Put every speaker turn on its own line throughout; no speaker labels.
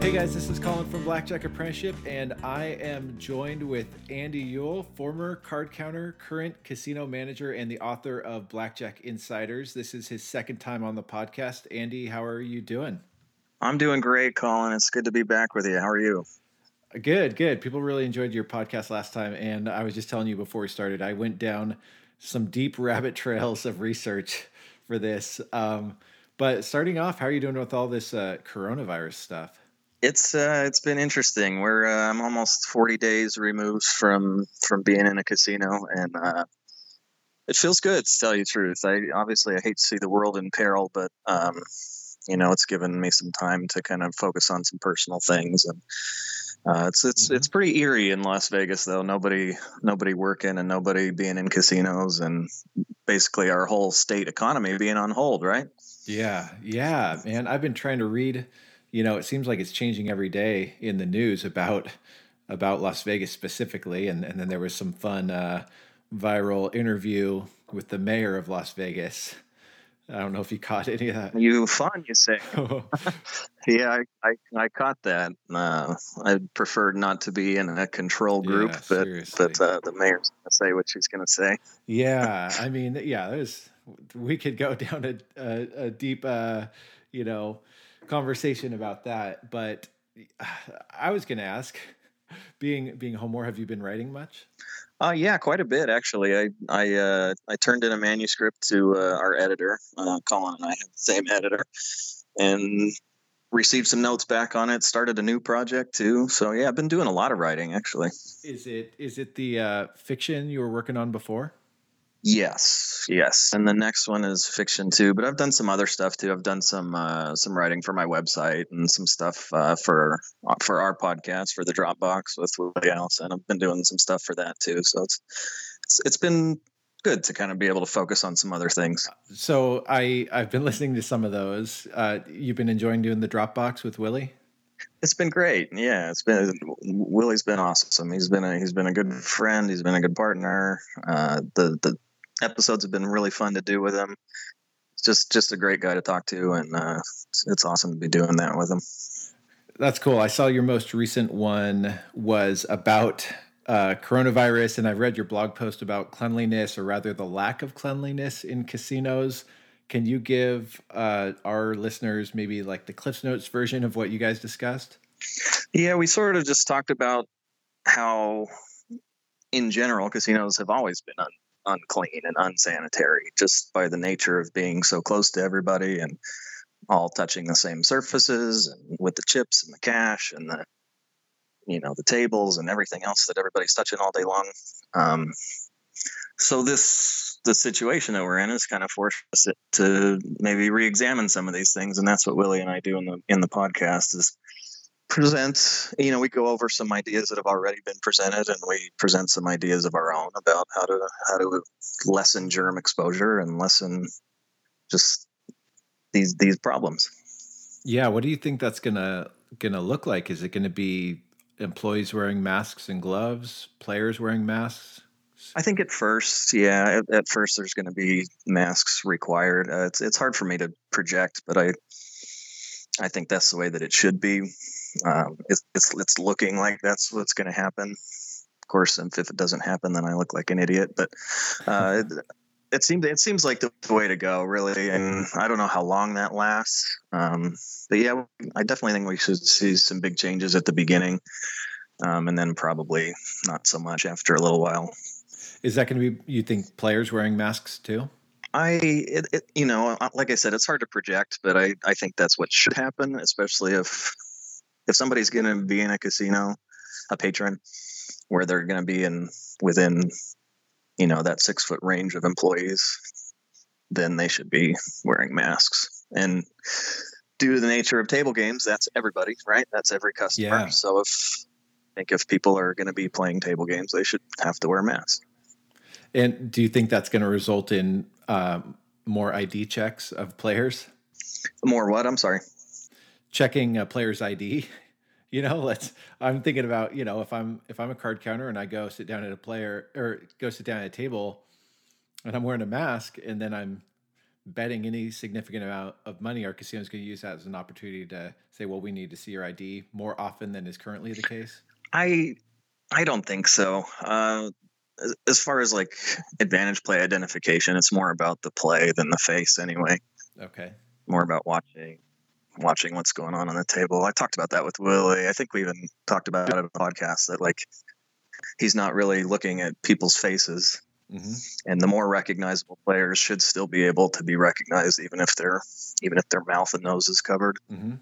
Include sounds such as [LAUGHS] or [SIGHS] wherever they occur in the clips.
Hey guys, this is Colin from Blackjack Apprenticeship, and I am joined with Andy Uyal, former card counter, current casino manager, and the author of Blackjack Insiders. This is his second time on the podcast. Andy, how are you doing?
I'm doing great, Colin. It's good to be back with you. How are you?
Good, good. People really enjoyed your podcast last time, and I was just telling you before we started, I went down some deep rabbit [LAUGHS] trails of research for this. Um, but starting off, how are you doing with all this uh, coronavirus stuff?
It's uh, it's been interesting. We're uh, I'm almost 40 days removed from from being in a casino, and uh, it feels good to tell you the truth. I obviously I hate to see the world in peril, but um, you know it's given me some time to kind of focus on some personal things, and uh, it's it's mm-hmm. it's pretty eerie in Las Vegas though. Nobody nobody working and nobody being in casinos, and basically our whole state economy being on hold, right?
Yeah, yeah, man. I've been trying to read you know, it seems like it's changing every day in the news about about Las Vegas specifically, and and then there was some fun uh, viral interview with the mayor of Las Vegas. I don't know if you caught any of that.
You fun, you say? [LAUGHS] [LAUGHS] yeah, I, I, I caught that. Uh, I preferred not to be in a control group, yeah, but but uh, the mayor's gonna say what she's gonna say.
Yeah, [LAUGHS] I mean, yeah, there's we could go [LAUGHS] down a a, a deep, uh, you know, conversation about that. But [SIGHS] I was going to ask, being being Homore, have you been writing much?
Uh, yeah, quite a bit actually. I I uh, I turned in a manuscript to uh, our editor. Uh, Colin and I have the same editor, and received some notes back on it. Started a new project too. So yeah, I've been doing a lot of writing actually.
Is it is it the uh, fiction you were working on before?
Yes, yes. And the next one is fiction too, but I've done some other stuff too. I've done some uh, some writing for my website and some stuff uh, for for our podcast for the Dropbox with Willie Allison. I've been doing some stuff for that too. So it's it's, it's been good to kind of be able to focus on some other things.
So I I've been [LAUGHS] listening to some of those. Uh, you've been enjoying doing the Dropbox with Willie.
It's been great. Yeah, it's been Willie's been awesome. He's been a he's been a good friend. He's been a good partner. Uh, the the episodes have been really fun to do with him. It's just just a great guy to talk to, and uh, it's, it's awesome to be doing that with him.
That's cool. I saw your most recent one was about uh, coronavirus, and I've read your blog post about cleanliness, or rather the lack of cleanliness in casinos. Can you give uh, our listeners maybe like the Cliffs Notes version of what you guys discussed?
Yeah, we sort of just talked about how, in general, casinos have always been un- unclean and unsanitary just by the nature of being so close to everybody and all touching the same surfaces and with the chips and the cash and the you know the tables and everything else that everybody's touching all day long. Um, so this the situation that we're in is kind of forced us to maybe re-examine some of these things and that's what willie and i do in the in the podcast is present you know we go over some ideas that have already been presented and we present some ideas of our own about how to how to lessen germ exposure and lessen just these these problems.
Yeah what do you think that's gonna gonna look like? Is it gonna be employees wearing masks and gloves players wearing masks
I think at first, yeah, at, at first there's going to be masks required. Uh, it's it's hard for me to project, but I I think that's the way that it should be. Um, it's, it's, it's looking like that's what's going to happen. Of course, if it doesn't happen, then I look like an idiot. But uh, [LAUGHS] it, seems it seems like the way to go, really. And I don't know how long that lasts. Um, but yeah, I definitely think we should see some big changes at the beginning, um, and then probably not so much after a little while.
Is that going to be? You think players wearing masks too?
I, it, it, you know, like I said, it's hard to project, but I, I think that's what should happen, especially if if somebody's going to be in a casino, a patron, where they're going to be in within, you know, that six foot range of employees, then they should be wearing masks. And due to the nature of table games, that's everybody, right? That's every customer. Yeah. So if I think if people are going to be playing table games, they should have to wear masks.
And do you think that's going to result in um, more ID checks of players?
More what? I'm sorry
checking a player's ID. You know, [LAUGHS] let's. I'm thinking about you know if I'm if I'm a card counter and I go sit down at a player or go sit down at a table, and I'm wearing a mask, and then I'm betting any significant amount of money, are casinos going to use that as an opportunity to say, well, we need to see your ID more often than is currently the case?
I I don't think so. Uh, as far as like advantage play identification, it's more about the play than the face anyway.
Okay.
More about watching watching what's going on on the table. I talked about that with Willie. I think we even talked about it on the podcast that like he's not really looking at people's faces. Mm-hmm. And the more recognizable players should still be able to be recognized, even if their even if their mouth and nose is covered.
Mm-hmm.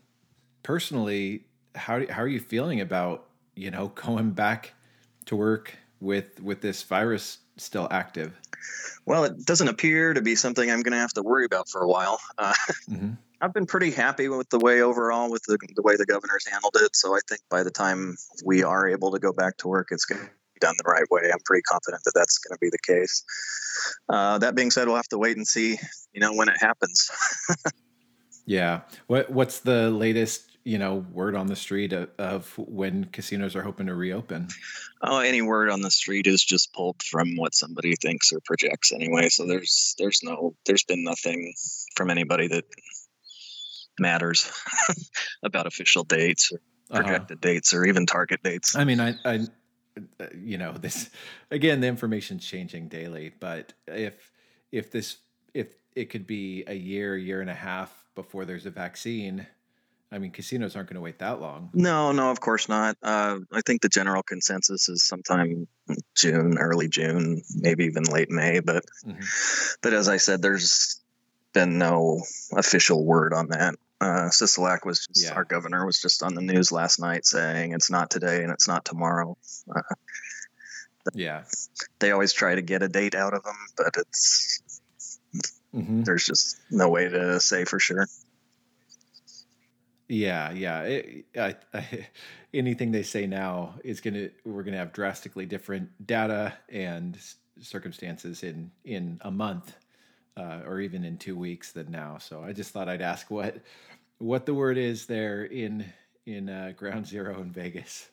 Personally, how how are you feeling about you know [LAUGHS] going back to work with with this virus still active?
Well, it doesn't appear to be something I'm going to have to worry about for a while. Uh, mm-hmm. I've been pretty happy with the way overall with the, the way the governor's handled it. So I think by the time we are able to go back to work, it's going to be done the right way. I'm pretty confident that that's going to be the case. Uh, that being said, we'll have to wait and see, you know, when it happens. [LAUGHS]
yeah. What What's the latest you know word on the street of, of, when casinos are hoping to reopen
oh any word on the street is just pulled from what somebody thinks or projects anyway so there's there's no there's been nothing from anybody that matters [LAUGHS] about official dates or uh-huh. projected uh-huh. dates or even target dates
i mean i i you know [LAUGHS] this again the information's changing daily but if if this if it could be a year year and a half before there's a vaccine I mean, casinos aren't going to wait that long.
No, no, of course not. Uh, I think the general consensus is sometime June, early June, maybe even late May. But, mm-hmm. but as I said, there's been no official word on that. Uh, Sisolak was just, yeah. our governor was just on the news last night saying it's not today and it's not tomorrow. Uh,
yeah,
they always try to get a date out of them, but it's mm-hmm. there's just no way to say for sure.
Yeah, yeah. It, I, I, [LAUGHS] anything they say now is gonna we're gonna have drastically different data and circumstances in in a month uh, or even in two weeks than now. So I just thought I'd ask what what the word is there in in uh, Ground Zero in Vegas.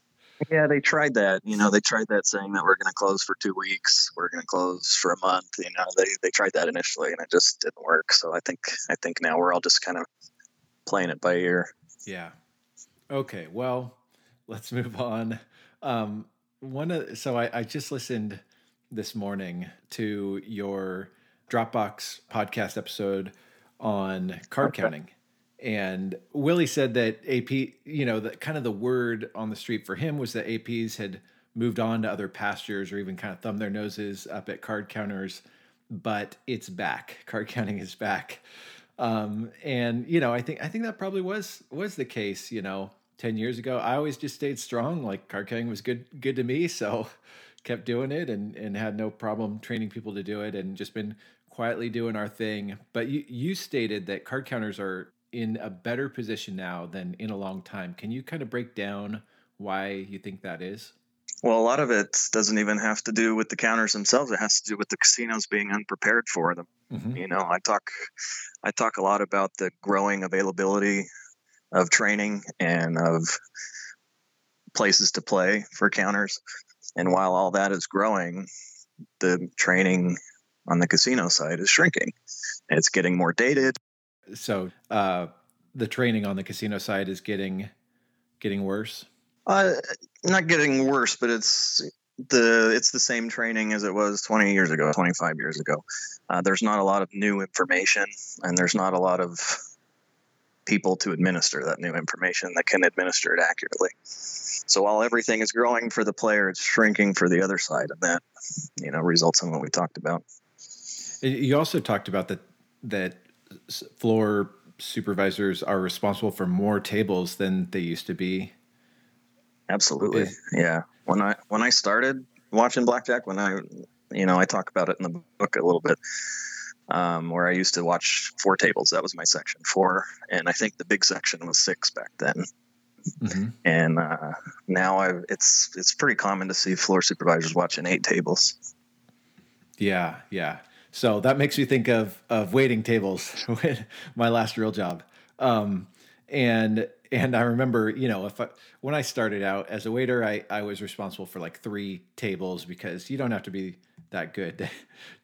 Yeah, they tried that. You know, they tried that saying that we're going to close for two weeks, we're going to close for a month. You know, they they tried that initially, and it just didn't work. So I think I think now we're all just kind of playing it by ear.
Yeah. Okay. Well, let's move on. Um, one of, so I, I just listened this morning to your Dropbox podcast episode on card okay. counting. And Willie said that AP, you know, that kind of the word on the street for him was that APs had moved on to other pastures or even kind of thumb their noses up at card counters, but it's back. [LAUGHS] Card counting is back. Um, and you know, I think I think that probably was was the case. You know, ten years ago, I always just stayed strong. Like card counting was good good to me, [LAUGHS] so kept doing it and and had no problem training people to do it, and just been quietly doing our thing. But you you stated that card counters are in a better position now than in a long time. Can you kind of break down why you think that is?
Well, a lot of it doesn't even have to do with the counters themselves. It has to do with the casinos being unprepared for them. Mm-hmm. You know, I talk, I talk a lot about the growing availability of training and of places to play for counters. And while all that is growing, the training on the casino side is shrinking. It's getting more dated.
So uh, the training on the casino side is getting getting worse.
Uh, not getting worse, but it's the it's the same training as it was 20 years ago, 25 years ago. Uh, there's not a lot of new information, and there's not a lot of people to administer that new information that can administer it accurately. So while everything is growing for the player, it's shrinking for the other side, and that you know results in what we talked about.
You also talked about that that floor supervisors are responsible for more tables than they used to be
Absolutely. Yeah. When I when I started watching blackjack, when I you know I talk about it in the book a little bit, um, where I used to watch four tables. That was my section four, and I think the big section was six back then. Mm-hmm. And uh, now I it's it's pretty common to see floor supervisors watching eight tables.
Yeah, yeah. So that makes me think of of waiting tables. [LAUGHS] my last real job. Um, and and I remember, you know, if I, when I started out as a waiter, I, I was responsible for like three tables because you don't have to be that good to,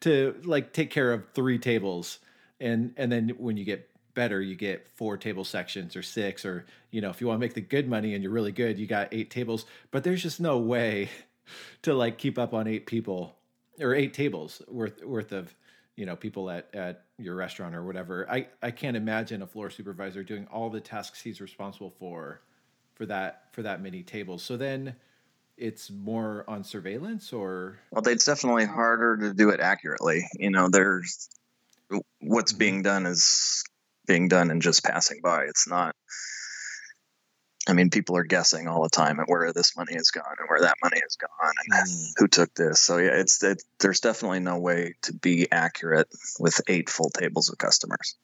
[LAUGHS] to like take care of three tables. and and then when you get better, you get four table sections or six, or you know, if you want to make the good money and you're really good, you got eight tables. But there's just no way [LAUGHS] to like keep up on eight people or eight tables worth worth of you know people at at your restaurant or whatever. I I can't imagine a floor supervisor doing all the tasks he's responsible for for that for that many tables. So then it's more on surveillance or
well it's definitely harder to do it accurately you know there's what's mm-hmm. being done is being done and just passing by it's not I mean, people are guessing all the time at where this money has gone and where that money has gone and mm. who took this. So yeah, it's it, there's definitely no way to be accurate with eight full tables of customers.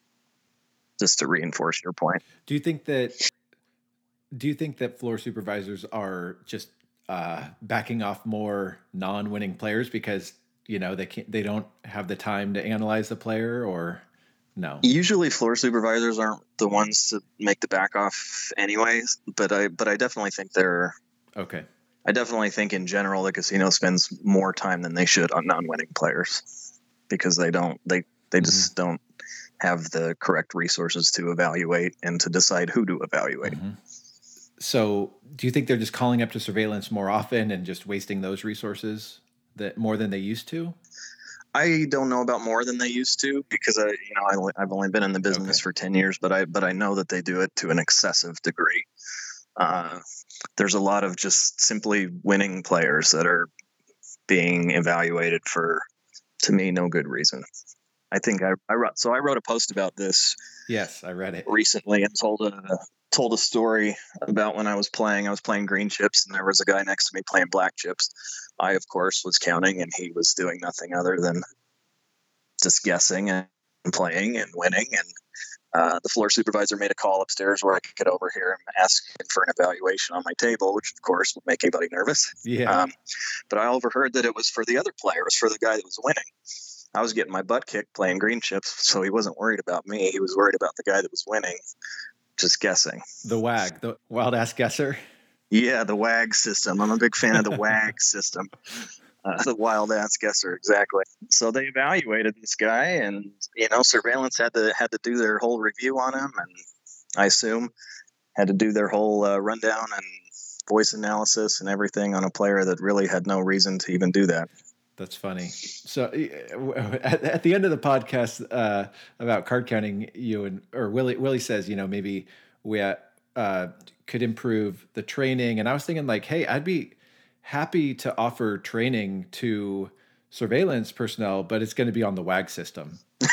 Just to reinforce your point.
Do you think that? Do you think that floor supervisors are just uh, backing off more non-winning players because you know they can't they don't have the time to analyze the player or no
usually floor supervisors aren't the ones to make the back off anyways but i but i definitely think they're
okay
i definitely think in general the casino spends more time than they should on non-winning players because they don't they they mm-hmm. just don't have the correct resources to evaluate and to decide who to evaluate mm-hmm.
So, do you think they're just calling up to surveillance more often and just wasting those resources that more than they used to?
I don't know about more than they used to because I, you know, I, have only been in the business okay. for ten years, but I, but I know that they do it to an excessive degree. Uh, there's a lot of just simply winning players that are being evaluated for, to me, no good reason. I think I, I wrote so I wrote a post about this.
Yes, I read it
recently and told a told a story about when I was playing. I was playing green chips, and there was a guy next to me playing black chips. I, of course, was counting, and he was doing nothing other than just guessing and playing and winning. And uh, the floor supervisor made a call upstairs where I could overhear him asking for an evaluation on my table, which of course would make anybody nervous.
Yeah. Um,
but I overheard that it was for the other player, it was for the guy that was winning. I was getting my butt kicked playing green chips, so he wasn't worried about me. He was worried about the guy that was winning just guessing.
The WAG, the wild ass guesser.
Yeah, the WAG system. I'm a big fan of the WAG [LAUGHS] system. Uh, the wild ass guesser, exactly. So they evaluated this guy, and you know, surveillance had to had to do their whole review on him, and I assume had to do their whole uh, rundown and voice analysis and everything on a player that really had no reason to even do that.
That's funny. So at, at, the end of the podcast uh, about card counting, you and or Willie Willie says, you know, maybe we uh, Uh, could improve the training, and I was thinking like, hey, I'd be happy to offer training to surveillance personnel, but it's going to be on the WAG system. [LAUGHS]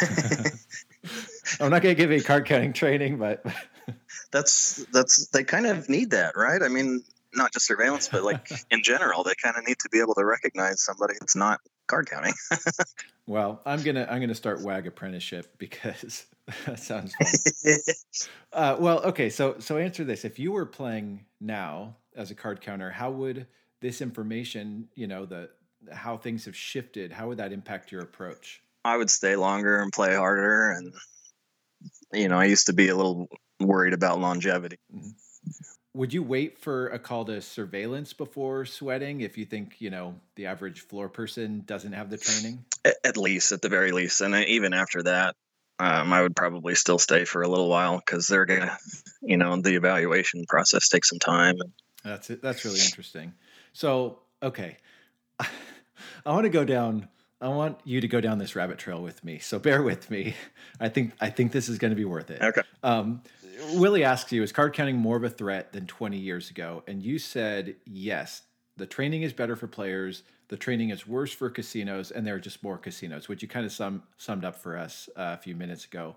I'm not going to give a card counting training, but [LAUGHS]
that's that's they kind of need that, right? I mean, not just surveillance, but like [LAUGHS] in general, they kind of need to be able to recognize somebody that's not card counting. [LAUGHS]
well, I'm gonna I'm gonna start WAG apprenticeship [LAUGHS] because that sounds fun. [LAUGHS] uh, well, okay, so so answer this: if you were playing now as a card counter, how would this information, you know, the how things have shifted, how would that impact your approach?
I would stay longer and play harder, and you know, I used to be a little worried about longevity. Mm-hmm
would you wait for a call to surveillance before sweating if you think you know the average floor person doesn't have the training?
At least at the very least. And even after that um, i would probably still stay for a little while because they're gonna you know the evaluation process takes some time
that's it that's really interesting. So okay. [LAUGHS] I want to go down i want you to go down this rabbit trail with me so bear with me i think i think this is going to be worth it
okay
um, Willie asks you, is card counting more of a threat than 20 years ago? And you said yes. The training is better for players. The training is worse for casinos, and there are just more casinos, which you kind of sum, summed up for us uh, a few minutes ago.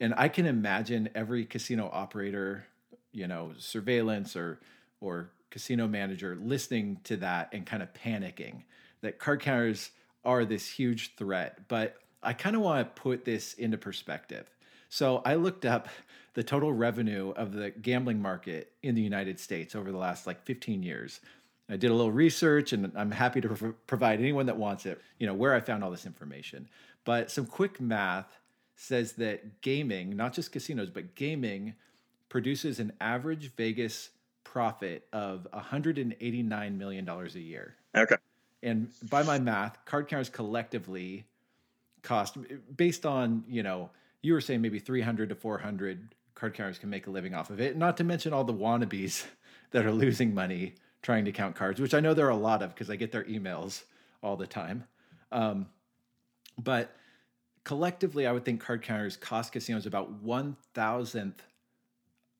And I can imagine every casino operator, you know, surveillance or or casino manager listening to that and kind of panicking that card counters are this huge threat. But I kind of want to put this into perspective. So I looked up [LAUGHS] the total revenue of the gambling market in the United States over the last like 15 years. I did a little research and I'm happy to pro- provide anyone that wants it, you know, where I found all this information. But some quick math says that gaming, not just casinos, but gaming produces an average Vegas profit of $189 million a year.
Okay.
And by my math, card counters collectively cost based on, you know, you were saying maybe 300 to 400 card counters can make a living off of it. Not to mention all the wannabes [LAUGHS] that are losing money trying to count cards, which I know there are a lot of because I get their emails all the time. Um, but collectively, I would think card counters cost casinos about one thousandth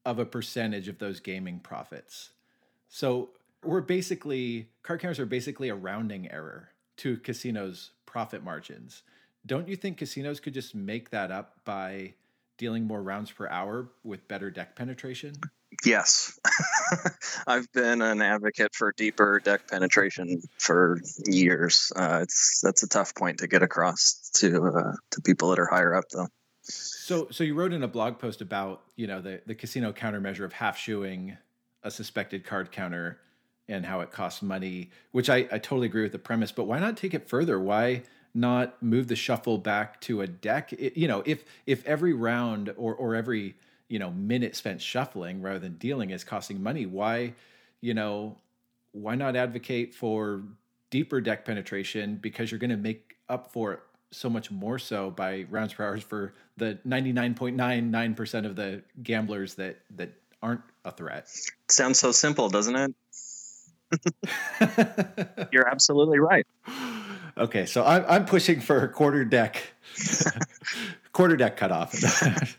of a percentage of those gaming profits. So we're basically card counters are basically a rounding error to casinos' profit margins. Don't you think casinos could just make that up by dealing more rounds per hour with better deck penetration?
Yes. [LAUGHS] I've been an advocate for deeper deck penetration for years. Uh, it's that's a tough point to get across to uh, to people that are higher up though.
So so you wrote in a blog post about, you know, the the casino countermeasure of half shoeing a suspected card counter and how it costs money, which I, I totally agree with the premise, but why not take it further? Why not move the shuffle back to a deck? It, you know, if if every round or or every you know minute spent shuffling rather than dealing is costing money, why you know why not advocate for deeper deck penetration because you're going to make up for it so much more so by rounds per hours for the 99.99% of the gamblers that that aren't a threat.
Sounds so simple, doesn't it? [LAUGHS] You're absolutely right.
Okay, so I'm I'm pushing for a quarter deck, [LAUGHS] quarter deck cutoff. [LAUGHS]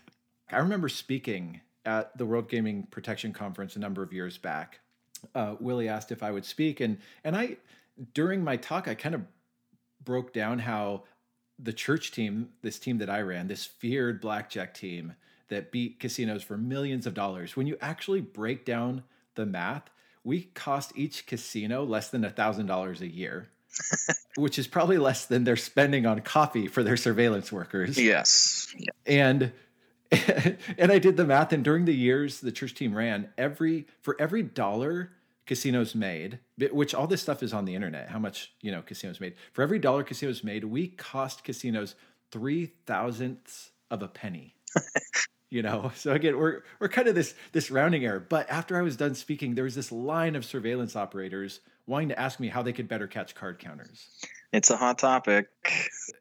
I remember speaking at the World Gaming Protection Conference a number of years back. Uh, Willie asked if I would speak, and and I during my talk I kind of broke down how the church team, this team that I ran, this feared blackjack team that beat casinos for millions of dollars. When you actually break down the math, we cost each casino less than a thousand dollars a year [LAUGHS] which is probably less than they're spending on coffee for their surveillance workers.
Yes. Yeah.
And [LAUGHS] and I did the math and during the years the church team ran, every for every dollar casinos made, which all this stuff is on the internet, how much, you know, casinos made. For every dollar casinos made, we cost casinos three thousandths of a penny. [LAUGHS] you know? [LAUGHS] So again we're we're kind of this this rounding error but after i was done speaking there was this line of surveillance operators wanting to ask me how they could better catch card counters.
It's a hot topic.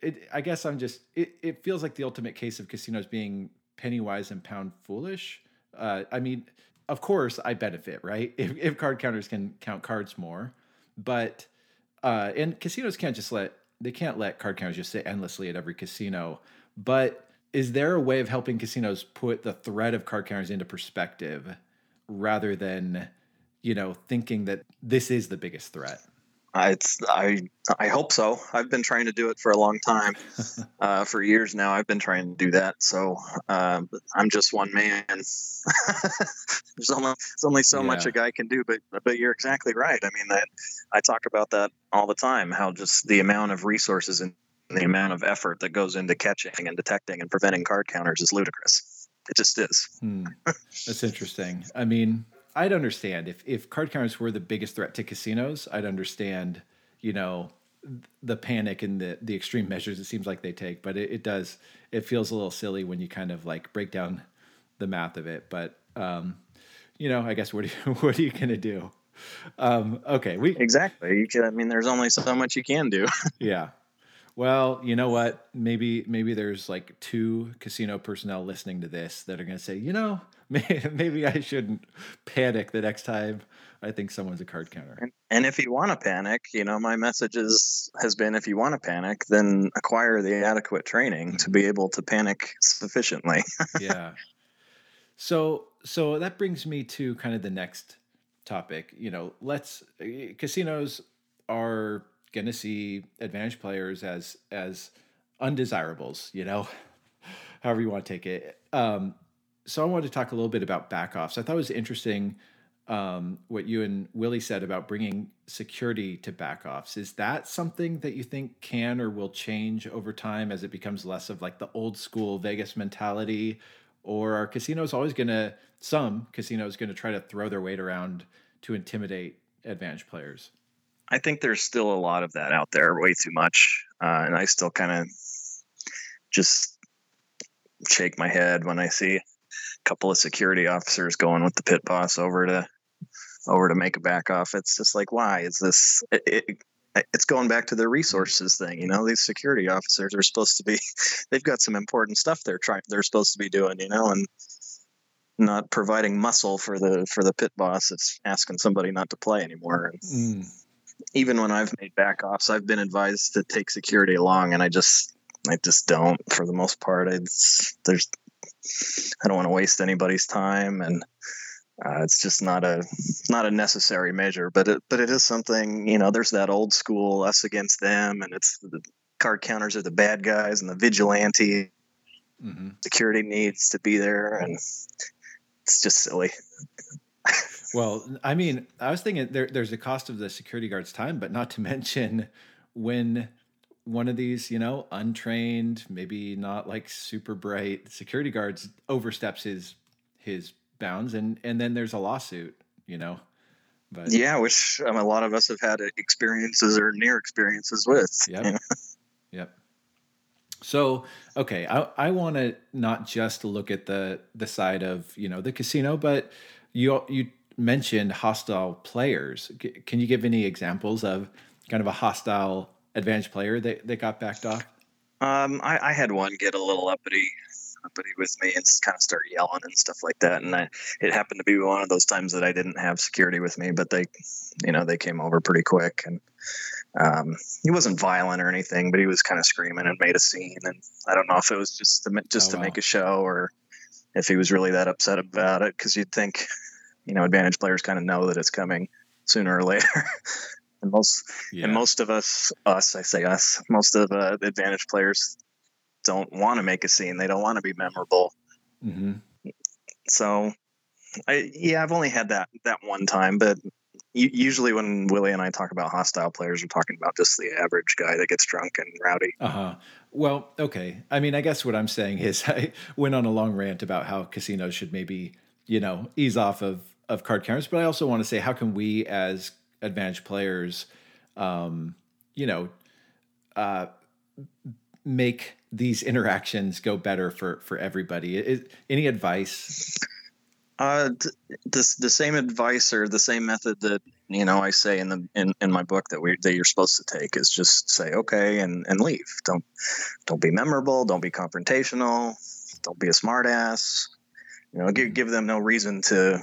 It, i guess i'm just it, it feels like the ultimate case of casinos being penny wise and pound foolish. Uh, i mean of course i benefit right? [LAUGHS] If, if card counters can count cards more but uh, and casinos can't just let they can't let card counters just sit endlessly at every casino but is there a way of helping casinos put the threat of card counters into perspective rather than you know thinking that this is the biggest threat
it's I I hope so. I've been trying to do it for a long time, [LAUGHS] uh, for years now. I've been trying to do that. So uh, I'm just one man. [LAUGHS] there's only there's only so yeah. much a guy can do. But but you're exactly right. I mean that I talk about that all the time. How just the amount of resources and the amount of effort that goes into catching and detecting and preventing card counters is ludicrous. It just is.
Hmm. That's interesting. I mean, I'd understand if if card counters were the biggest threat to casinos. I'd understand, you know, the panic and the the extreme measures it seems like they take. But it, it does it feels a little silly when you kind of like break down the math of it. But um, you know, I guess what are you, [LAUGHS] what are you gonna do? Um, okay, we
exactly. You can. I mean, there's only so much you can do.
yeah, well, you know what? Maybe maybe there's like two casino personnel listening to this that are going to say, you know, [LAUGHS] maybe I shouldn't panic the next time I think someone's a card counter.
And, and if you want to panic, you know, my message is, has been if you want to panic, then acquire the adequate training to be able to panic sufficiently. [LAUGHS]
yeah. So so that brings me to kind of the next topic. You know, let's eh, casinos are going to see advantage players as as undesirables, you know, [LAUGHS] however you want to take it. Um, so I wanted to talk a little bit about backoffs. I thought it was interesting um, what you and Willie said about bringing security to backoffs. Is that something that you think can or will change over time as it becomes less of like the old school Vegas mentality? Or are casinos always going to, some casinos going to try to throw their weight around to intimidate advantage players?
I think there's still a lot of that out there, way too much, uh, and I still kind of just shake my head when I see a couple of security officers going with the pit boss over to over to make a back off. It's just like, why is this? It, it, it's going back to the resources thing. You know, these security officers are supposed to be, [LAUGHS] they've got some important stuff they're trying, they're supposed to be doing. You know, and not providing muscle for the for the pit boss. It's asking somebody not to play anymore. Mm. Even when I've made back offs, I've been advised to take security along, and I just I just don't for the most part. It's there's I don't want to waste anybody's time, and uh, it's just not a not a necessary measure. But it but it is something. You know, there's that old school us against them, and it's the card counters are the bad guys, and the vigilante mm-hmm. security needs to be there, and it's just silly.
Well, I mean, I was thinking there, there's a cost of the security guard's time, but not to [LAUGHS] mention when one of these, you know, untrained, maybe not like super bright security guards oversteps his his bounds, and and then there's a lawsuit, you know.
But yeah, which um, a lot of us have had experiences or near experiences with.
Yep. You [LAUGHS] know? Yep. So, okay, I, I want to not just look at the the side of you know the casino, but you you mentioned hostile players. Can you give any examples of kind of a hostile advantage player that, that got backed off?
Um, I, I had one get a little uppity uppity with me and kind of start yelling and stuff like that. And I, it happened to be one of those times that I didn't have security with me, but they, you know, they came over pretty quick and um, he wasn't violent or anything, but he was kind of screaming and made a scene. And I don't know if it was just to, just oh, to wow. make a show or if he was really that upset about it. Cause you'd think, you know, advantage players kind of know that it's coming sooner or later. [LAUGHS] and most, yeah. and most of us, us, I say us, most of uh, the advantage players don't want to make a scene. They don't want to be memorable. Mm-hmm. So I, yeah, I've only had that, that one time, but usually when Willie and I talk about hostile players, we're talking about just the average guy that gets drunk and rowdy.
Uh huh. Well, okay. I mean, I guess what I'm saying is [LAUGHS] I went on a long rant about how casinos should maybe, you know, ease off of of card counters, but I also want to say how can we as advantage players, um, you know, uh, make these interactions go better for for everybody? Is, any advice?
Uh, the the same advice or the same method that you know I say in the in, in my book that we that you're supposed to take is just say okay and and leave. Don't don't be memorable. Don't be confrontational. Don't be a smartass. You know, give give them no reason to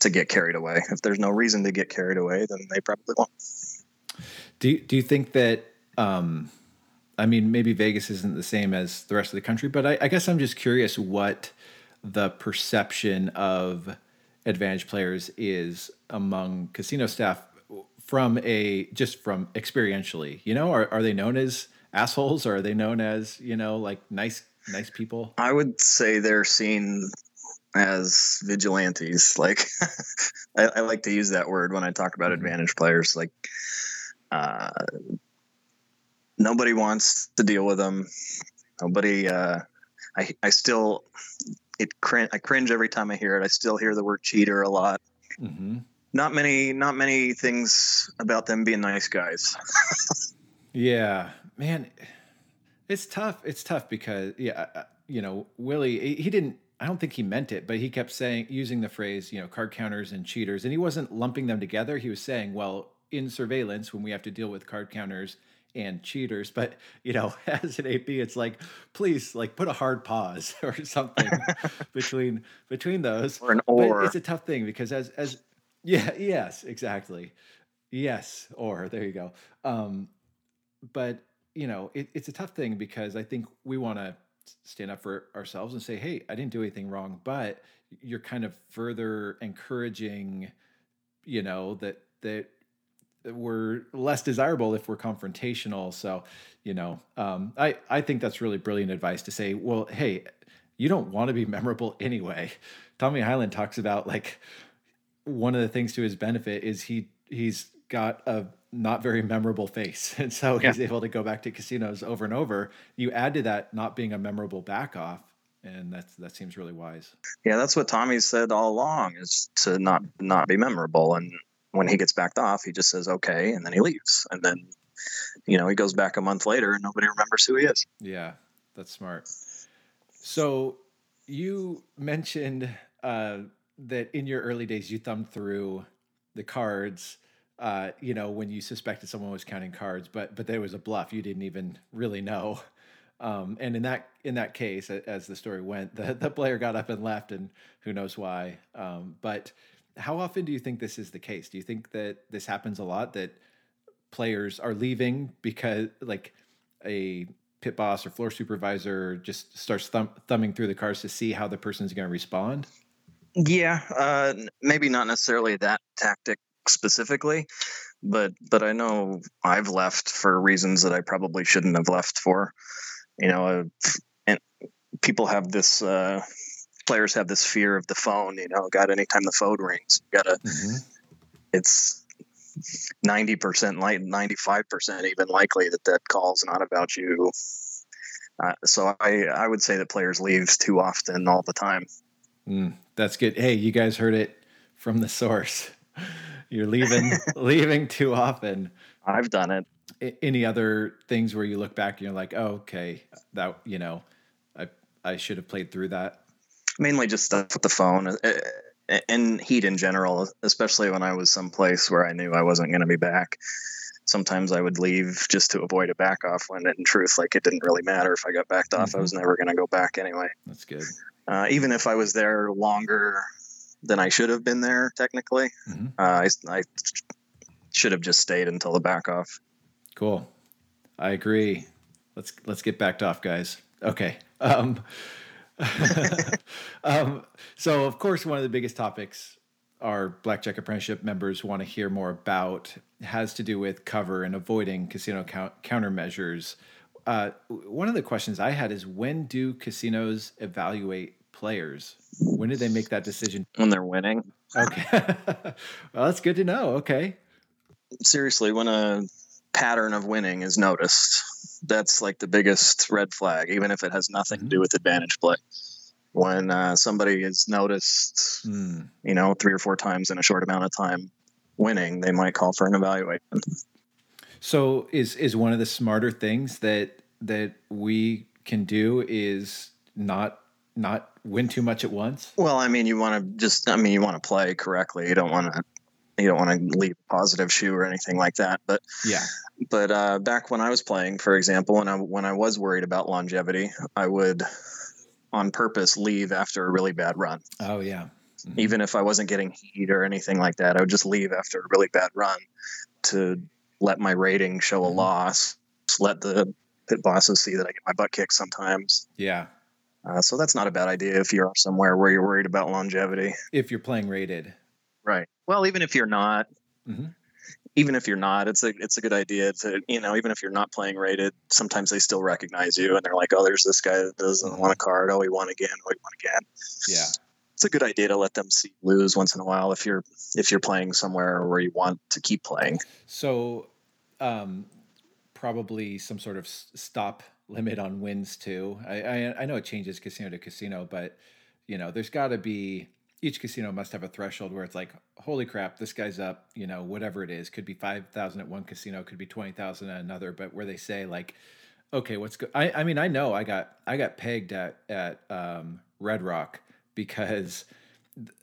to get carried away. If there's no reason to get carried away, then they probably won't.
Do you, do you think that? Um, I mean, maybe Vegas isn't the same as the rest of the country, but I, I guess I'm just curious what the perception of advantage players is among casino staff from a just from experientially you know? Are, are they known as assholes? Or are they known as you know like nice nice people?
I would say they're seen as vigilantes like [LAUGHS] I, I, like to use that word when i talk about mm-hmm. advantage players like uh, nobody wants to deal with them. Nobody uh, I, I still it cr- I cringe every time I hear it. I still hear the word cheater a lot. Mm-hmm. Not many, not many things about them being nice guys. [LAUGHS]
yeah, man, it's tough. It's tough because yeah, uh, you know, Willie, he didn't. I don't think he meant it, but he kept saying using the phrase, you know, card counters and cheaters, and he wasn't lumping them together. He was saying, well, in surveillance, when we have to deal with card counters and cheaters. But you know, [LAUGHS] as an AP, it's like, please, like put a hard pause [LAUGHS] or something [LAUGHS] between between those.
Or an or.
But it's a tough thing because as as yeah, yes, exactly. Yes, or there you go. Um, but you know, it, it's a tough thing because I think we want to stand up for ourselves and say, "Hey, I didn't do anything wrong," but you're kind of further encouraging, you know, that that we're less desirable if we're confrontational. So, you know, um, I I think that's really brilliant advice to say. Well, hey, you don't want to be memorable [LAUGHS] anyway. Tommy Hyland talks about like one of the things to his benefit is he he's got a not very memorable face, [LAUGHS] and so yeah. he's able to go back to casinos over and over. You add to that not being a memorable back off, and that's that seems really wise.
Yeah, that's what Tommy said all along is to not not be memorable, and when he gets backed off, he just says okay, and then he leaves, and then you know he goes back a month later, and nobody remembers who he is.
Yeah, that's smart. So you mentioned uh, that in your early days you thumbed through the cards uh, you know, when you suspected someone was counting cards, but but there was a bluff. You didn't even really know. Um, and in that in that case, as the story went, the, the player got up and left, and who knows why. Um, but how often do you think this is the case? Do you think that this happens a lot that players are leaving because like a pit boss or floor supervisor just starts thumb- thumbing through the cards to see how the person's going to respond?
Yeah, uh, maybe not necessarily that tactic specifically, but but I know I've left for reasons that I probably shouldn't have left for. You know, uh, and people have this. Uh, players have this fear of the phone. You know, got anytime the phone rings, you gotta. Mm-hmm. It's ninety percent, like ninety five percent, even likely that that call's not about you. Uh, so I I would say that players leave too often all the time.
Mm, that's good. Hey, you guys heard it from the source. You're leaving [LAUGHS] leaving too often.
I've done it.
Any other things where you look back and you're like, oh, okay, that you know, I I should have played through that.
Mainly just stuff with the phone uh, uh, and heat in general, especially when I was someplace where I knew I wasn't going to be back. Sometimes I would leave just to avoid a back off when, in truth, like it didn't really matter if I got backed off. Mm-hmm. I was never going to go back anyway.
That's good.
Uh, even if I was there longer than I should have been there technically. Mm-hmm. Uh, I, I should have just stayed until the back off.
Cool. I agree. Let's let's get backed off, guys. Okay. [LAUGHS] Um, [LAUGHS] um, so, of course, one of the biggest topics our Blackjack Apprenticeship members want to hear more about has to do with cover and avoiding casino count- countermeasures. Uh, one of the questions I had is when do casinos evaluate players? When do they make that decision?
When they're winning.
Okay. [LAUGHS] well, that's good to know. Okay.
Seriously, when a pattern of winning is noticed, that's like the biggest red flag, even if it has nothing mm-hmm. to do with advantage play. When uh, somebody is noticed, mm. you know, three or four times in a short amount of time winning, they might call for an evaluation.
So, is is one of the smarter things that that we can do is not not win too much at once?
Well, I mean, you want to just, I mean, you want to play correctly. You don't want to, you don't want to leave a positive shoe or anything like that. But
yeah,
but uh, back when I was playing, for example, when I when I was worried about longevity, I would, on purpose, leave after a really bad run.
Oh yeah.
Mm-hmm. Even if I wasn't getting heat or anything like that, I would just leave after a really bad run to let my rating show a mm-hmm. loss. Let the pit bosses see that I get my butt kicked sometimes.
Yeah.
Uh, so that's not a bad idea if you're somewhere where you're worried about longevity.
If you're playing rated,
right? Well, even if you're not, mm-hmm. Even if you're not, it's a it's a good idea to you know even if you're not playing rated, sometimes they still recognize you and they're like, oh, there's this guy that doesn't want a card. Oh, he won again. Oh, he won again.
Yeah,
it's a good idea to let them see lose once in a while if you're if you're playing somewhere where you want to keep playing.
So, um, probably some sort of stop limit on wins too. I, I, I know it changes casino to casino, but you know, there's got to be each casino must have a threshold where it's like, holy crap, this guy's up. You know, whatever it is, could be five thousand at one casino, could be twenty thousand at another. But where they say like, okay, what's good? I, I mean, I know I got I got pegged at at um, Red Rock because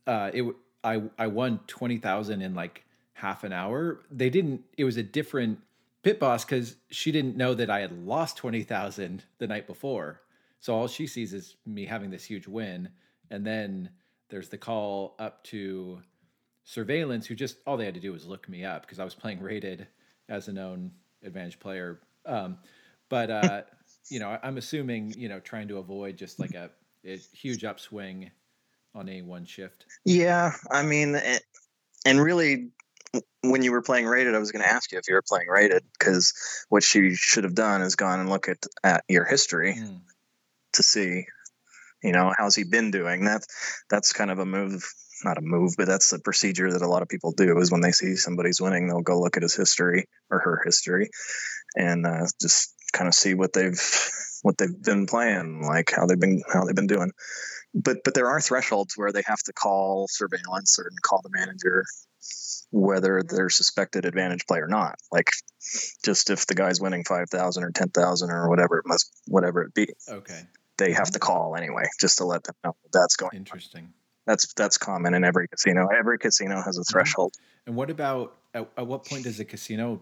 uh, it I I won twenty thousand in like half an hour. They didn't. It was a different pit boss because she didn't know that I had lost 20,000 the night before. So all she sees is me having this huge win. And then there's the call up to surveillance who just all they had to do was look me up because I was playing rated as a known advantage player. Um, but, uh, [LAUGHS] you know, I'm assuming, you know, trying to avoid just like a, a huge upswing on a one shift.
Yeah. I mean, it, and really when you were playing rated, I was going to ask you if you were playing rated because what she should have done is gone and look at at your history mm. to see, you know, how's he been doing. That that's kind of a move, not a move, but that's the procedure that a lot of people do. Is when they see somebody's winning, they'll go look at his history or her history, and uh, just kind of see what they've what they've been playing, like how they've been how they've been doing. But but there are thresholds where they have to call surveillance or call the manager whether they're suspected advantage play or not. Like just if the guy's winning 5,000 or 10,000 or whatever it must, whatever it be.
Okay.
They have to call anyway, just to let them know that's going.
Interesting.
That's that's common in every casino. Every casino has a
Mm-hmm.
threshold.
And what about at, at what point does a casino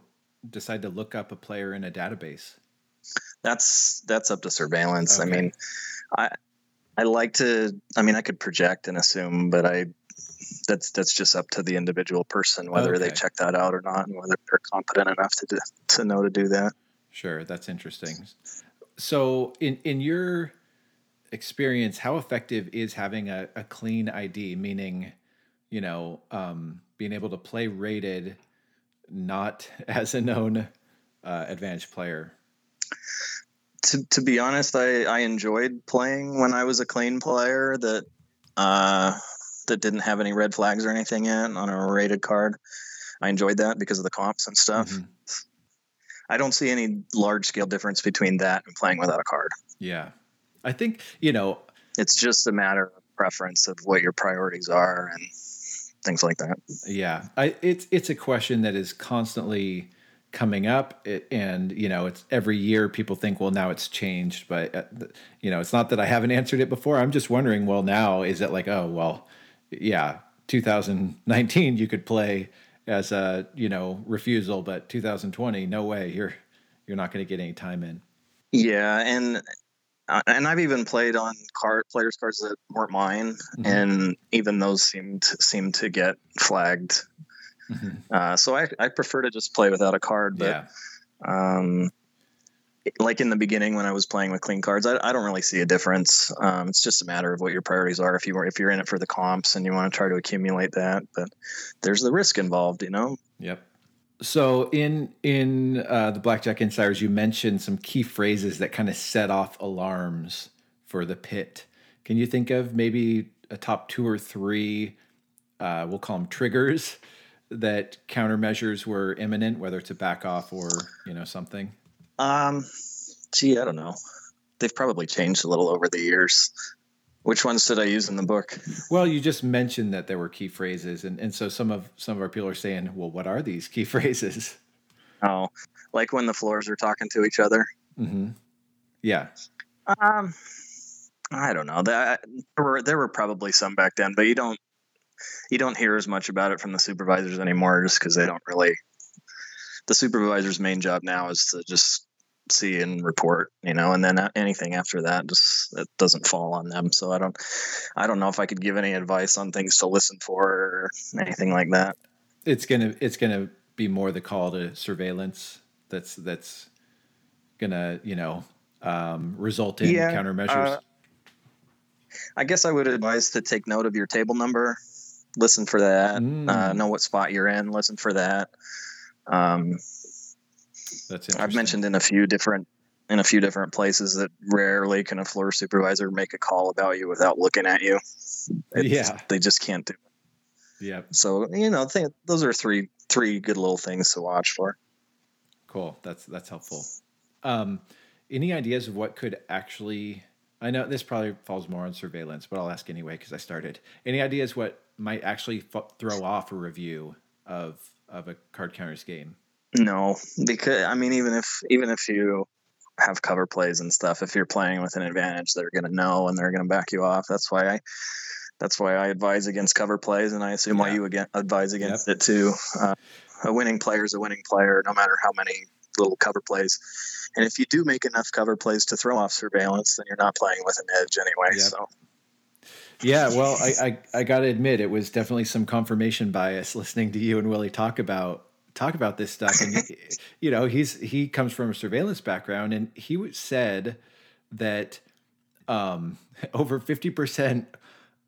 decide to look up a player in a database?
That's that's up to surveillance.
Okay.
I mean, I I like to. I mean, I could project and assume, but I that's that's just up to the individual person whether they check that out or not, and whether they're competent enough to do, to know to do that.
Sure, that's interesting. So, in in your experience, how effective is having a, a clean ID? Meaning, you know, um, being able to play rated, not [LAUGHS] as a known uh, advantage player.
to to be honest, I I enjoyed playing when I was a clean player that uh that didn't have any red flags or anything in on a rated card. I enjoyed that because of the comps and stuff.
Mhm.
I don't see any large scale difference between that and playing without a card.
Yeah, I think you know.
It's just a matter of preference of what your priorities are and things like that.
Yeah, I it's it's a question that is constantly coming up, it, and you know, it's every year people think, well, now it's changed, but uh, you know, it's not that I haven't answered it before. I'm just wondering, well, now is it like, oh, well, yeah, 2019 you could play as a you know refusal, but 2020, no way, you're you're not going to get any time in.
Yeah, and and I've even played on card players cards that weren't mine,
Mhm.
and even those seemed seemed to get flagged.
Mhm.
Uh, so I I prefer to just play without a card, but
Yeah,
um, like in the beginning when I was playing with clean cards, I, I don't really see a difference. Um, it's just a matter of what your priorities are. If you were if you're in it for the comps and you want to try to accumulate that, but there's the risk involved, you know.
Yep. So in in uh, the Blackjack Insiders, you mentioned some key phrases that kind of set off alarms for the pit. Can you think of maybe a top two or three? Uh, we'll call them triggers that countermeasures were imminent, whether to back off or you know something.
Um, gee, I don't know. They've probably changed a little over the years. Which ones did I use in the book?
Well, you just mentioned that there were key phrases, and, and so some of some of our people are saying, well, what are these key [LAUGHS] phrases?
Oh, like when the floors are talking to each other.
Mm-hmm. Yeah.
Um, I don't know. That there were there were probably some back then, but you don't you don't hear as much about it from the supervisors anymore, just because they don't really. The supervisor's main job now is to just see and report, you know, and then anything after that just it doesn't fall on them. So I don't, I don't know if I could give any advice on things to listen for or anything like that.
it's gonna it's gonna be more the call to surveillance that's that's gonna you know um, result in
Yeah,
countermeasures.
uh, I guess I would advise to take note of your table number, listen for that,
Mm.
uh, know what spot you're in, listen for that. Um,
that's interesting.
I've mentioned in a few different in a few different places that rarely can a floor supervisor make a call about you without looking at you. It's-
Yeah.
they just can't do. It.
Yeah,
So you know, th- those are three three good little things to watch for.
cool. That's that's helpful. Um, any ideas of what could actually? I know this probably falls more on surveillance, but I'll ask anyway because I started. Any ideas what might actually f- throw off a review of of a card counters game?
No, because I mean, even if even if you have cover plays and stuff, if you're playing with an advantage, they're going to know and they're going to back you off. That's why I that's why I advise against cover plays, and I assume why you again advise against it too. Uh, a winning player is a winning player, no matter how many little cover plays. And if you do make enough cover plays to throw off surveillance, then you're not playing with an edge anyway.
Yep.
So
Yeah, well, I, I, I got to admit, it was definitely some confirmation bias [LAUGHS] listening to you and Willie talk about talk about this stuff. And [LAUGHS] you know, he's he comes from a surveillance background, and he said that um, [LAUGHS] over fifty percent.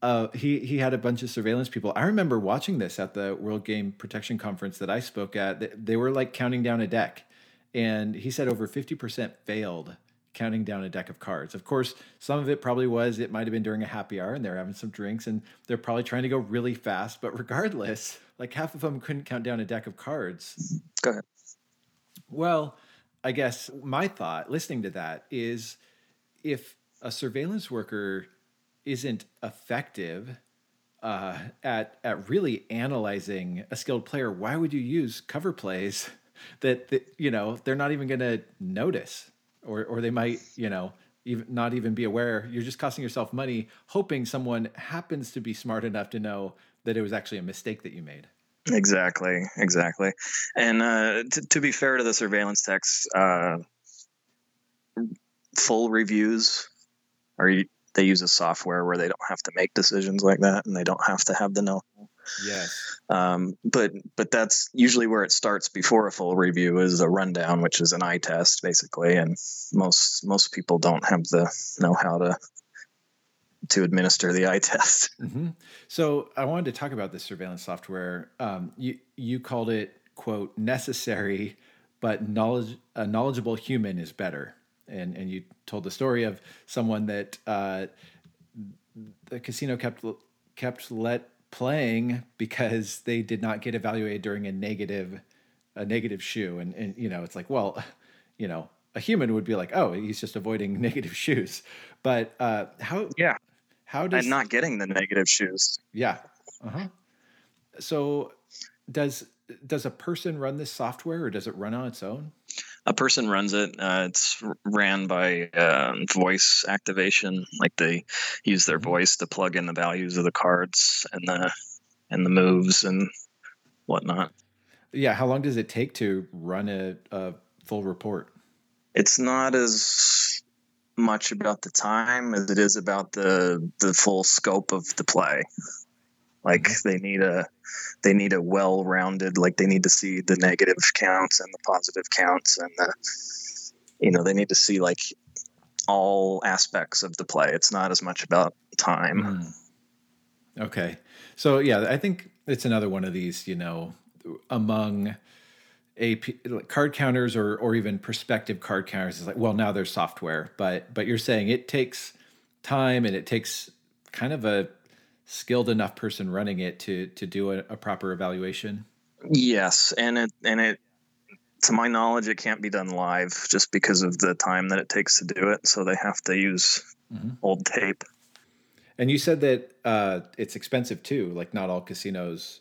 Uh, he he had a bunch of surveillance people. I remember watching this at the World Game Protection Conference that I spoke at. They, they were like counting down a deck, and he said over fifty percent failed counting down a deck of cards. Of course, some of it probably was it might have been during a happy hour and they're having some drinks and they're probably trying to go really fast. But regardless, like half of them couldn't count down a deck of cards.
Go ahead.
Well, I guess my thought listening to that is if a surveillance worker isn't effective uh, at at really analyzing a skilled player, why would you use cover plays [LAUGHS] that, that you know they're not even going to notice, or or they might you know even not even be aware. You're just costing yourself money, hoping someone happens to be smart enough to know that it was actually a mistake that you made.
Exactly, exactly. And uh, t- to be fair to the surveillance techs, uh, full reviews are they use a software where they don't have to make decisions like that, and they don't have to have the know.
Yes.
Um, but but that's usually where it starts before a full review is a rundown, which is an eye test basically, and most most people don't have the know how to to administer the eye [LAUGHS] test.
Mm-hmm. So I wanted to talk about this surveillance software. Um, you you called it quote necessary, but knowledge a knowledgeable human is better. And and you told the story of someone that uh, the casino kept kept let playing because they did not get evaluated during a negative a negative shoe and and you know it's like well you know a human would be like oh he's just avoiding [LAUGHS] negative shoes but uh how
yeah
how does
and not getting the negative shoes
yeah uh-huh so does does a person run this software or does it run on its own
a person runs it. Uh, it's ran by uh, voice activation. Like they use their mm-hmm. voice to plug in the values of the cards and the and the moves and whatnot.
Yeah, how long does it take to run a, a full report?
It's not as much about the time as it is about the the full scope of the play. Like they need a they need a well-rounded like they need to see the negative counts and the positive counts and the you know they need to see like all aspects of the play. It's not as much about time.
Mm. Okay. So yeah, I think it's another one of these, you know, among AP card counters or or even prospective card counters is like, well, now there's software, but but you're saying it takes time and it takes kind of a skilled enough person running it to to do a, a proper evaluation?
Yes, and it and it to my knowledge, it can't be done live just because of the time that it takes to do it. So they have to use mm-hmm. old tape.
And you said that uh, it's expensive too. Like not all casinos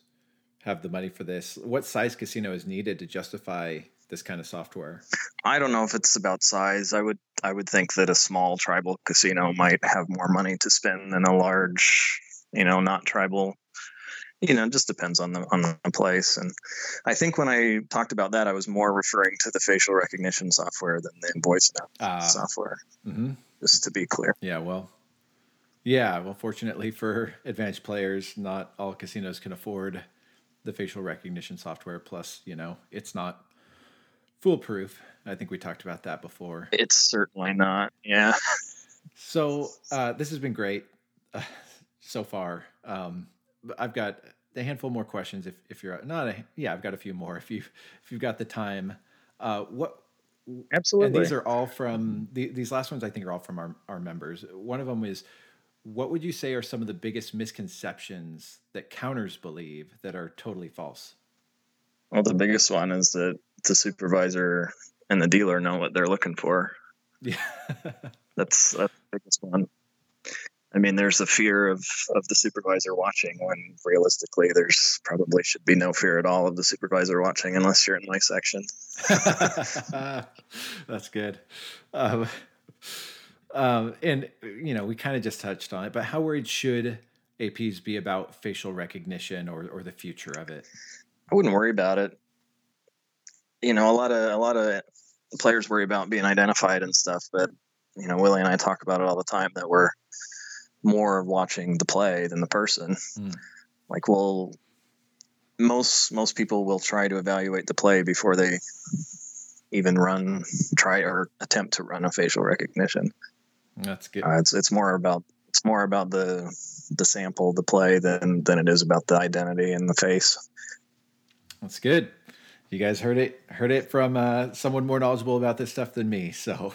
have the money for this. What size casino is needed to justify this kind of software?
I don't know if it's about size. I would I would think that a small tribal casino might have more money to spend than a large you know, not tribal. You know, it just depends on the on the place. And I think when I talked about that, I was more referring to the facial recognition software than the voice uh, software. Mm-hmm. Just to be clear.
Yeah. Well. Yeah. Well, fortunately for advanced players, not all casinos can afford the facial recognition software. Plus, you know, it's not foolproof. I think we talked about that before.
It's certainly not. Yeah. [LAUGHS]
So uh, this has been great. Uh, so far. Um, I've got a handful more questions if, if you're not a, yeah, I've got a few more if you if you've got the time. Uh, what
absolutely
and these are all from the, these last ones I think are all from our, our members. One of them is what would you say are some of the biggest misconceptions that counters believe that are totally false?
Well, the biggest one is that the supervisor and the dealer know what they're looking for. Yeah. [LAUGHS] that's, that's the biggest one. I mean, there's a fear of of the supervisor watching when realistically there's probably should be no fear at all of the supervisor watching unless you're in my section. [LAUGHS]
That's good. Um, um, and you know, we kind of just touched on it, but how worried should APs be about facial recognition or or the future of it?
I wouldn't worry about it. You know, a lot of a lot of players worry about being identified and stuff, but you know, Willie and I talk about it all the time that we're more watching the play than the person. Mm. Like, well, most most people will try to evaluate the play before they even run, try or attempt to run a facial recognition.
That's good.
Uh, it's it's more about it's more about the the sample, the play, than than it is about the identity and the face.
That's good. You guys heard it heard it from uh, someone more knowledgeable about this stuff than me. So,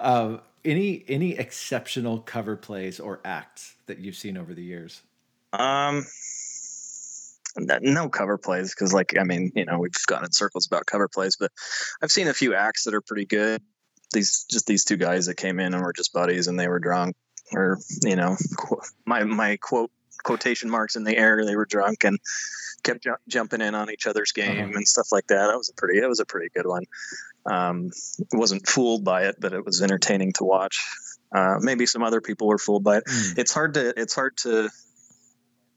uh, [LAUGHS] any any exceptional cover plays or acts that you've seen over the years?
Um, no cover plays because, like, I mean, you know, we've gone in circles about cover plays, but I've seen a few acts that are pretty good. These just these two guys that came in and were just buddies, and they were drunk, or you know, my my quote quotation marks in the air. They were drunk and kept ju- jumping in on each other's game uh-huh. and stuff like that. That was a pretty, that was a pretty good one. Um, wasn't fooled by it, but it was entertaining to watch. Uh, maybe some other people were fooled by it. Mm. It's hard to it's hard to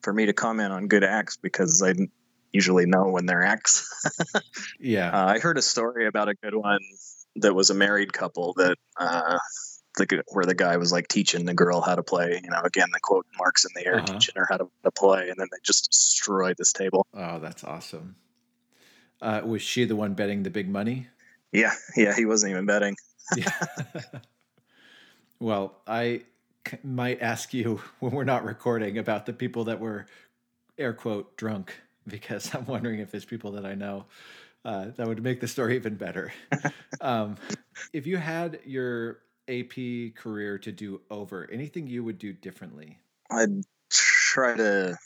for me to comment on good acts because I usually know when they're acts. [LAUGHS]
yeah,
uh, I heard a story about a good one that was a married couple that uh, the where the guy was like teaching the girl how to play. You know, again the quote marks in the air, uh-huh. teaching her how to, to, play, and then they just destroyed this table.
Oh, that's awesome. Uh, was she the one betting the big money?
Yeah, yeah, he wasn't even betting. yeah. [LAUGHS] [LAUGHS]
well, I might ask you [LAUGHS] when we're not recording about the people that were air quote drunk because I'm wondering if there's people that I know uh, that would make the story even better. [LAUGHS] um, if you had your AP career to do over, anything you would do differently?
I'd try to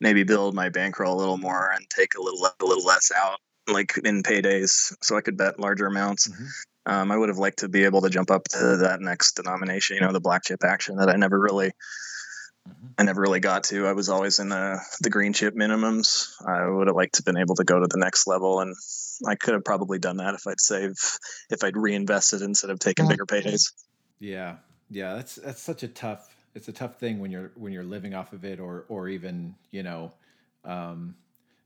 maybe build my bankroll a little more and take a little a little less out, like in paydays, so I could bet larger amounts. Mm-hmm. Um, I would have liked to be able to jump up to that next denomination, you know, the black chip action that I never really Mm-hmm. I never really got to. I was always in the the green chip minimums. I would have liked to have been able to go to the next level, and I could have probably done that if I'd saved, if I'd reinvested instead of taking bigger paydays.
Yeah, yeah, that's that's such a tough. It's a tough thing when you're when you're living off of it, or or even you know, um,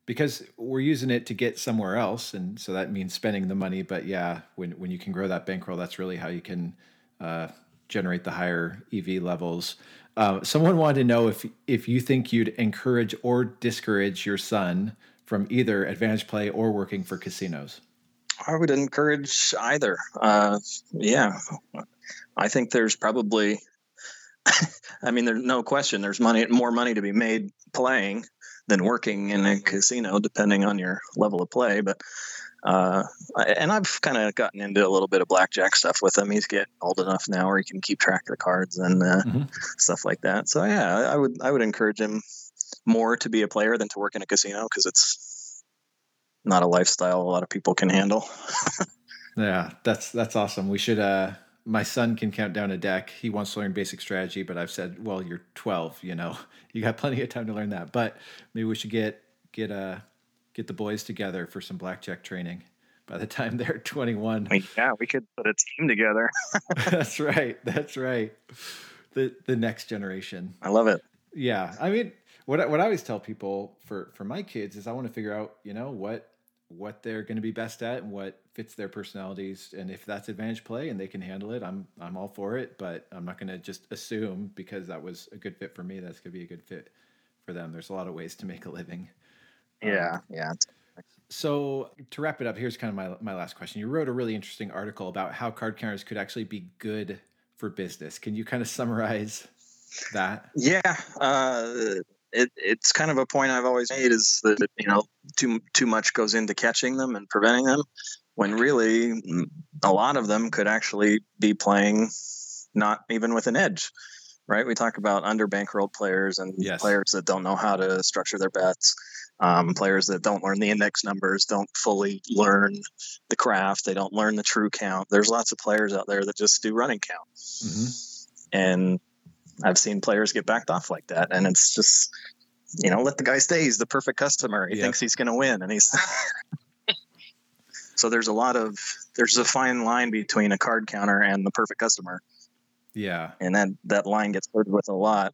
because we're using it to get somewhere else, and so that means spending the money. But yeah, when when you can grow that bankroll, that's really how you can uh, generate the higher EV levels. Uh, someone wanted to know if if you think you'd encourage or discourage your son from either advantage play or working for casinos.
I would encourage either. Uh, yeah, I think there's probably. [LAUGHS] I mean, there's no question. There's money, more money to be made playing than working in a casino, depending on your level of play. But uh, and I've kind of gotten into a little bit of blackjack stuff with him. He's getting old enough now where he can keep track of the cards and uh, mm-hmm. stuff like that. So yeah, I would I would encourage him more to be a player than to work in a casino because it's not a lifestyle a lot of people can handle. [LAUGHS]
yeah, that's that's awesome. We should. uh my son can count down a deck. He wants to learn basic strategy, but I've said, well, you're 12. You know, [LAUGHS] you got plenty of time to learn that. But maybe we should get get a uh, get the boys together for some blackjack training by the time they're [LAUGHS] 21.
Yeah, we could put a team together. [LAUGHS]
that's right. That's right. The the next generation.
I love it.
Yeah. I mean, what I, what I always tell people for for my kids is I want to figure out, you know, what what they're going to be best at and what fits their personalities and if that's advantage play and they can handle it, I'm I'm all for it, but I'm not going to just assume because that was a good fit for me that's going to be a good fit for them. There's a lot of ways to make a living.
Yeah, um, yeah.
So to wrap it up, here's kind of my my last question. You wrote a really interesting article about how card counters could actually be good for business. Can you kind of summarize that?
Yeah, uh, it, it's kind of a point I've always made is that you know too too much goes into catching them and preventing them, when really mm, a lot of them could actually be playing not even with an edge right? We talk about under bankrolled players and yes. players that don't know how to structure their bets. Um, players that don't learn the index numbers don't fully learn the craft. They don't learn the true count. There's lots of players out there that just do running count, mm-hmm. and I've seen players get backed off like that. And it's just, you know, let the guy stay. He's the perfect customer. He thinks he's going to win, and he's. [LAUGHS] so there's a lot of there's a fine line between a card counter and the perfect customer.
Yeah,
and that that line gets blurred with a lot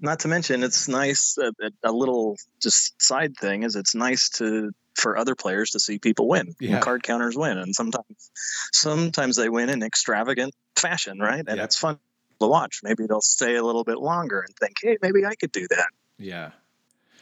not to mention it's nice a, a, little just side thing is it's nice to for other players to see people win yeah. card counters win and sometimes sometimes they win in extravagant fashion right and yep. it's fun to watch maybe they'll stay a little bit longer and think hey maybe i could do that
yeah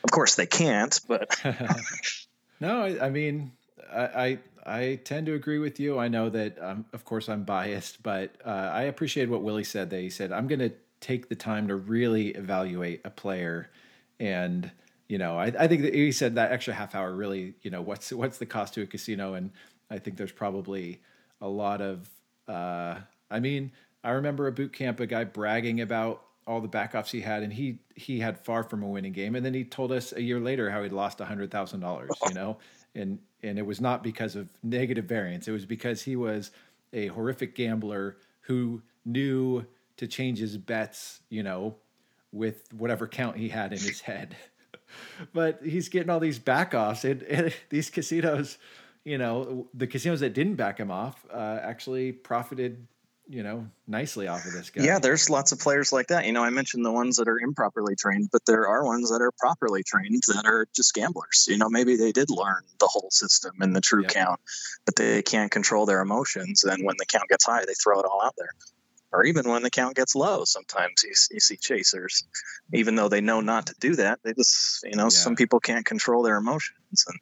of course they can't but [LAUGHS] [LAUGHS]
no I, I mean I, I I tend to agree with you. I know that, um, of course, I'm biased, but uh, I appreciate what Willie said. That he said, "I'm going to take the time to really evaluate a player. And you know I, I think that he said that extra half hour really you know what's what's the cost to a casino? And i think there's probably a lot of uh, i mean i remember a boot camp a guy bragging about all the backoffs he had and he he had far from a winning game. And then he told us a year later how he'd lost hundred thousand dollars you know? And and it was not because of negative variance. It was because he was a horrific gambler who knew to change his bets, you know, with whatever count he had in his [LAUGHS] head. [LAUGHS] but he's getting all these backoffs, and, and, [LAUGHS] these casinos, you know, the casinos that didn't back him off uh, actually profited you know, nicely off of this guy.
Yeah, there's lots of players like that. You know, I mentioned the ones that are improperly trained, but there are ones that are properly trained that are just gamblers. You know, maybe they did learn the whole system and the true count, but they can't control their emotions. And when the count gets high, they throw it all out there. Or even when the count gets low, sometimes you, you see chasers, even though they know not to do that. They just, you know, yeah. some people can't control their emotions. And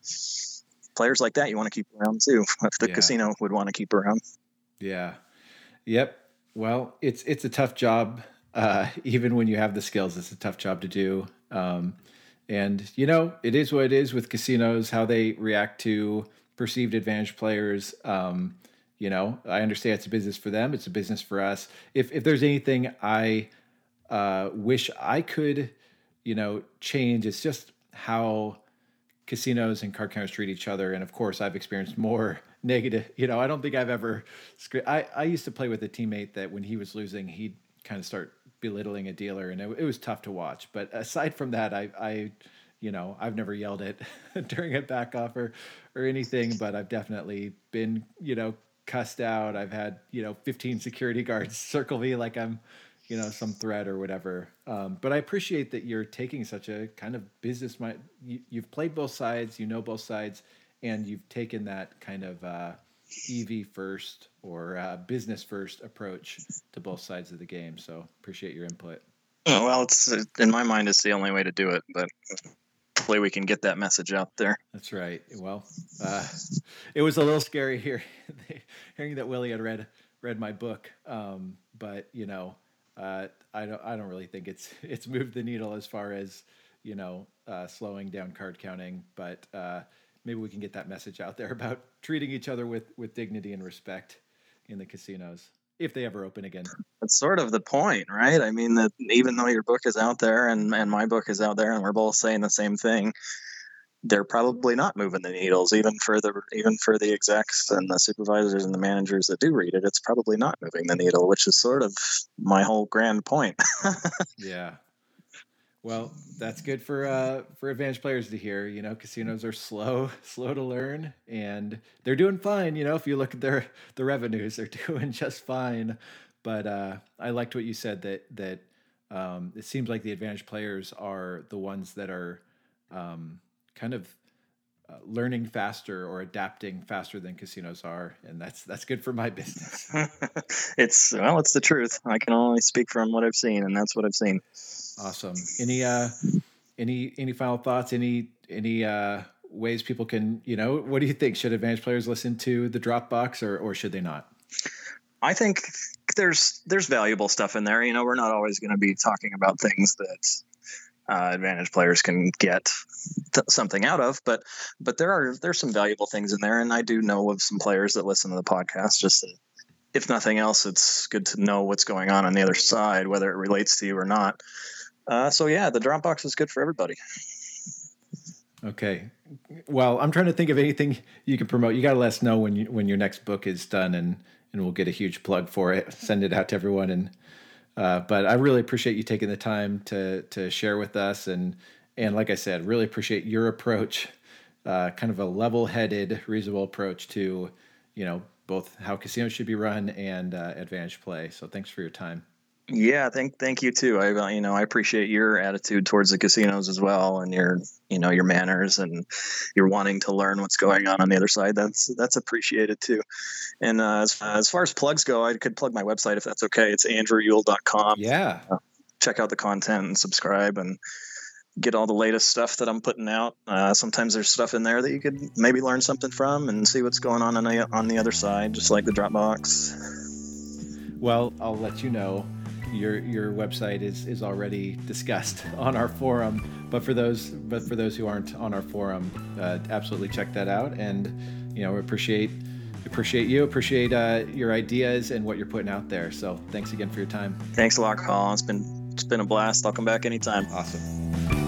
players like that you want to keep around too, [LAUGHS] if the yeah. casino would want to keep around.
Yeah. Yep. Well, it's it's a tough job. Uh, [LAUGHS] even when you have the skills, it's a tough job to do. Um, and you know, it is what it is with casinos. How they react to perceived advantage players. Um, you know, I understand it's a business for them. It's a business for us. If if there's anything I uh, wish I could, you know, change, it's just how casinos and card counters treat each other. And of course, I've experienced more [LAUGHS] negative. You know, I don't think I've ever. I I used to play with a teammate that when he was losing, he'd kind of start belittling a dealer, and it, it was tough to watch. But aside from that, I I you know I've never yelled it [LAUGHS] during a back offer or anything, but I've definitely been you know cussed out. I've had you know 15 security [LAUGHS] guards circle me like I'm you know some threat or whatever. Um, but i appreciate that you're taking such a kind of business mind you, have played both sides you know both sides and you've taken that kind of uh, ev first or uh, business first approach to both sides of the game. So appreciate your input.
Well it's in my mind it's the only way to do it but hopefully we can get that message out there.
That's right. Well uh, it was a little scary here [LAUGHS] hearing that willie had read read my book. Um, but you know uh, I don't I don't really think it's [LAUGHS] it's moved the needle as far as you know uh, slowing down card counting, but uh, maybe we can get that message out there [LAUGHS] about treating each other with with dignity and respect in the casinos if they ever open again.
That's sort of the point, right? I mean that even though your book is out there and and my book is out there and we're both saying the same thing, they're probably not moving the needles even for the even for the execs and the supervisors and the managers that do read it it's probably not moving the needle which is sort of my whole grand point [LAUGHS]
yeah well that's good for uh for advanced players to hear you know casinos are slow [LAUGHS] slow to learn and they're doing fine you know if you look at their the revenues they're [LAUGHS] doing just fine but uh i liked what you said that that um it seems like the advantage players are the ones that are um kind of uh, learning faster or adapting faster than casinos are, and that's that's good for my [LAUGHS] business.
it's well, it's the truth. I can only speak from what I've seen, and that's what I've seen.
Awesome. Any uh, any any final thoughts? Any any uh, ways people can you know? What do you think? Should advanced players listen to the Dropbox, or or should they not?
I think there's there's valuable stuff in there. You know, we're not always going to be talking about things that uh, advantage players can get t- something out of. But but there are there's some valuable things in there, and I do know of some players that listen to the podcast. Just if nothing else, it's good to know what's going on on the other side, whether it relates to you or not. Uh, so yeah, the Dropbox is good for everybody.
Okay. Well, I'm trying to think of anything you can promote. You got to let us know when you when your next book is done, and and we'll get a huge plug for it. Send it out to everyone, and uh, but I really appreciate you taking the time to to share with us, and and like I said, really appreciate your approach, uh, kind of a level-headed, reasonable approach to, you know, both how casinos should be run and uh, advantage play. So thanks for your time.
Yeah, thank thank you too. I you know I appreciate your attitude towards the casinos as well, and your you know your manners and your wanting to learn what's going on on the other side. That's that's appreciated too. And uh, as, as far as plugs go, I could plug my website if that's okay. It's andrewuyal.com.
Yeah.
Uh, check out the content and subscribe and get all the latest stuff that I'm putting out. Uh, sometimes there's stuff in there that you could maybe learn something from and see what's going on on the, on the other side, just like the Dropbox.
Well, I'll let you know your your website is is already discussed [LAUGHS] on our forum. But for those but for those who aren't on our forum, uh, absolutely check that out. And you know, we appreciate appreciate you, appreciate uh, your ideas and what you're putting out there. So thanks again for your time.
Thanks a lot, Colin. It's been it's been a blast. I'll come back anytime.
Awesome.